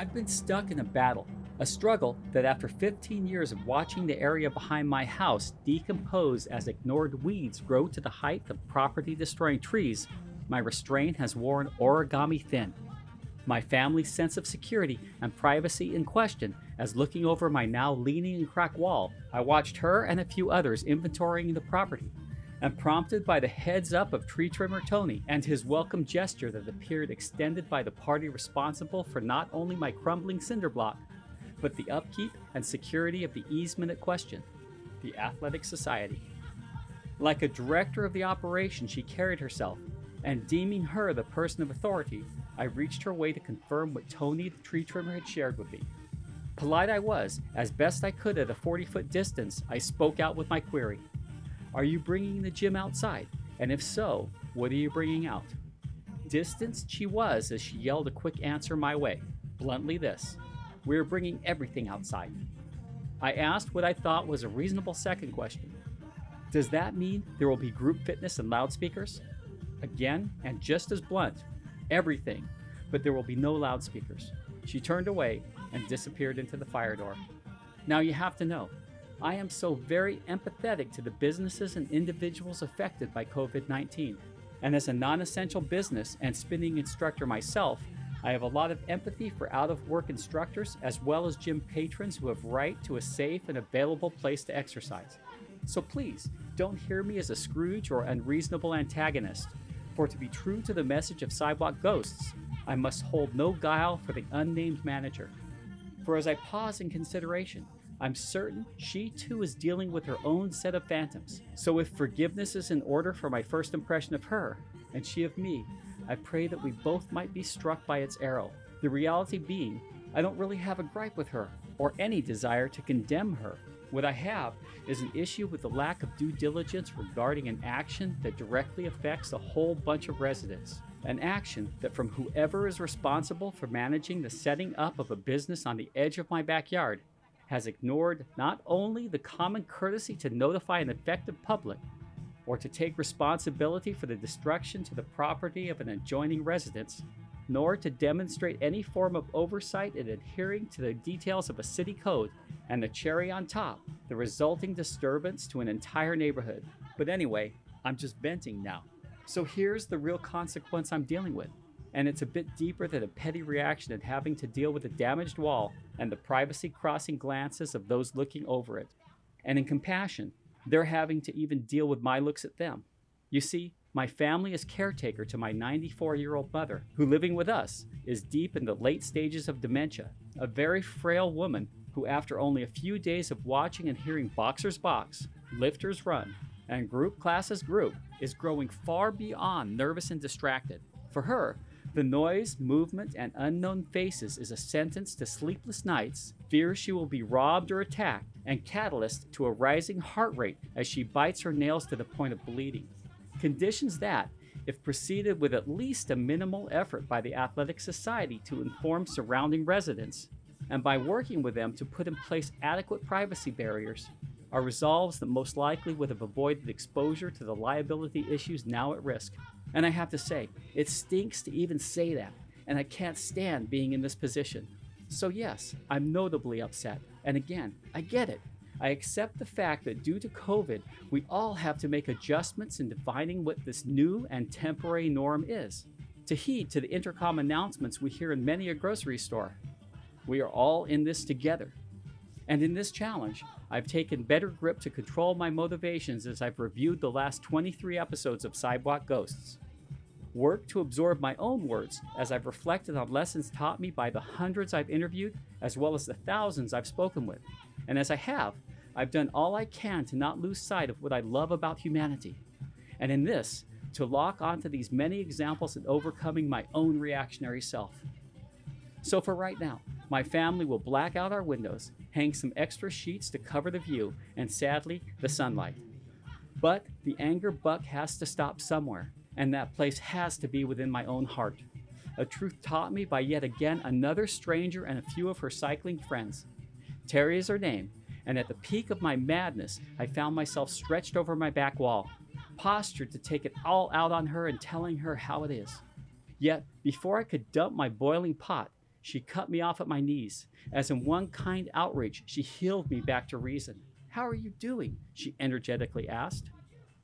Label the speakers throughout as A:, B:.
A: I've been stuck in a battle, a struggle that after 15 years of watching the area behind my house decompose as ignored weeds grow to the height of property destroying trees, my restraint has worn origami thin. My family's sense of security and privacy in question as looking over my now leaning and cracked wall, I watched her and a few others inventorying the property and prompted by the heads up of tree trimmer Tony and his welcome gesture that appeared extended by the party responsible for not only my crumbling cinder block, but the upkeep and security of the easement at question, the Athletic Society. Like a director of the operation, she carried herself, and deeming her the person of authority, I reached her way to confirm what Tony the tree trimmer had shared with me. Polite I was, as best I could at a 40 foot distance, I spoke out with my query. Are you bringing the gym outside? And if so, what are you bringing out? Distanced she was as she yelled a quick answer my way. Bluntly, this We're bringing everything outside. I asked what I thought was a reasonable second question Does that mean there will be group fitness and loudspeakers? Again, and just as blunt, everything, but there will be no loudspeakers. She turned away and disappeared into the fire door. Now you have to know, I am so very empathetic to the businesses and individuals affected by COVID 19. And as a non essential business and spinning instructor myself, I have a lot of empathy for out of work instructors as well as gym patrons who have right to a safe and available place to exercise. So please, don't hear me as a Scrooge or unreasonable antagonist. For to be true to the message of Sidewalk Ghosts, I must hold no guile for the unnamed manager. For as I pause in consideration, I'm certain she too is dealing with her own set of phantoms. So if forgiveness is in order for my first impression of her, and she of me, I pray that we both might be struck by its arrow. The reality being, I don't really have a gripe with her, or any desire to condemn her. What I have is an issue with the lack of due diligence regarding an action that directly affects a whole bunch of residents. An action that, from whoever is responsible for managing the setting up of a business on the edge of my backyard, has ignored not only the common courtesy to notify an affected public or to take responsibility for the destruction to the property of an adjoining residence, nor to demonstrate any form of oversight in adhering to the details of a city code, and the cherry on top, the resulting disturbance to an entire neighborhood. But anyway, I'm just venting now. So here's the real consequence I'm dealing with and it's a bit deeper than a petty reaction at having to deal with a damaged wall and the privacy crossing glances of those looking over it. And in compassion, they're having to even deal with my looks at them. You see, my family is caretaker to my 94 year old mother, who living with us is deep in the late stages of dementia, a very frail woman who, after only a few days of watching and hearing boxers box, lifters run, and group classes group, is growing far beyond nervous and distracted. For her, the noise, movement, and unknown faces is a sentence to sleepless nights, fear she will be robbed or attacked, and catalyst to a rising heart rate as she bites her nails to the point of bleeding. Conditions that, if preceded with at least a minimal effort by the Athletic Society to inform surrounding residents, and by working with them to put in place adequate privacy barriers, are resolves that most likely would have avoided exposure to the liability issues now at risk. And I have to say, it stinks to even say that, and I can't stand being in this position. So, yes, I'm notably upset. And again, I get it. I accept the fact that due to COVID, we all have to make adjustments in defining what this new and temporary norm is. To heed to the intercom announcements we hear in many a grocery store, we are all in this together. And in this challenge, I've taken better grip to control my motivations as I've reviewed the last 23 episodes of Sidewalk Ghosts. Work to absorb my own words as I've reflected on lessons taught me by the hundreds I've interviewed, as well as the thousands I've spoken with. And as I have, I've done all I can to not lose sight of what I love about humanity. And in this, to lock onto these many examples in overcoming my own reactionary self. So for right now, my family will black out our windows, hang some extra sheets to cover the view, and sadly, the sunlight. But the anger buck has to stop somewhere, and that place has to be within my own heart. A truth taught me by yet again another stranger and a few of her cycling friends. Terry is her name, and at the peak of my madness, I found myself stretched over my back wall, postured to take it all out on her and telling her how it is. Yet, before I could dump my boiling pot, She cut me off at my knees, as in one kind outreach, she healed me back to reason. How are you doing? she energetically asked.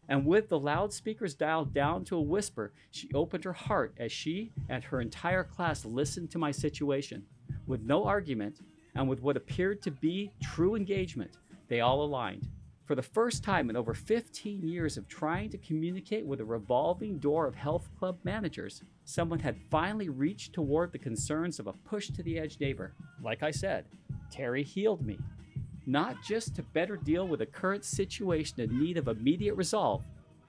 A: And with the loudspeakers dialed down to a whisper, she opened her heart as she and her entire class listened to my situation. With no argument, and with what appeared to be true engagement, they all aligned. For the first time in over 15 years of trying to communicate with a revolving door of health club managers, someone had finally reached toward the concerns of a push to the edge neighbor. Like I said, Terry healed me. Not just to better deal with a current situation in need of immediate resolve,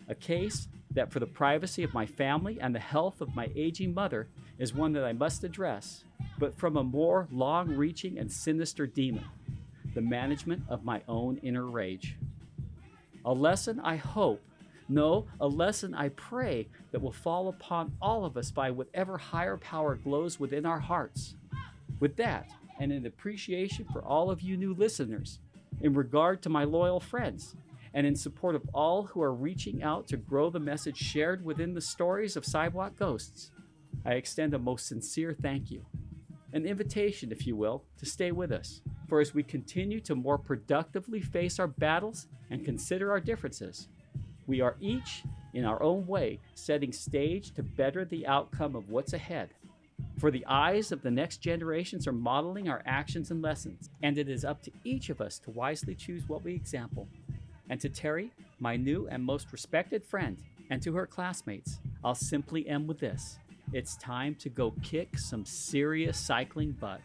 A: a case that, for the privacy of my family and the health of my aging mother, is one that I must address, but from a more long reaching and sinister demon the management of my own inner rage. A lesson I hope, no, a lesson I pray that will fall upon all of us by whatever higher power glows within our hearts. With that, and in appreciation for all of you new listeners, in regard to my loyal friends, and in support of all who are reaching out to grow the message shared within the stories of Sidewalk Ghosts, I extend a most sincere thank you. An invitation, if you will, to stay with us. For as we continue to more productively face our battles and consider our differences, we are each, in our own way, setting stage to better the outcome of what's ahead. For the eyes of the next generations are modeling our actions and lessons, and it is up to each of us to wisely choose what we example. And to Terry, my new and most respected friend, and to her classmates, I'll simply end with this. It's time to go kick some serious cycling butt.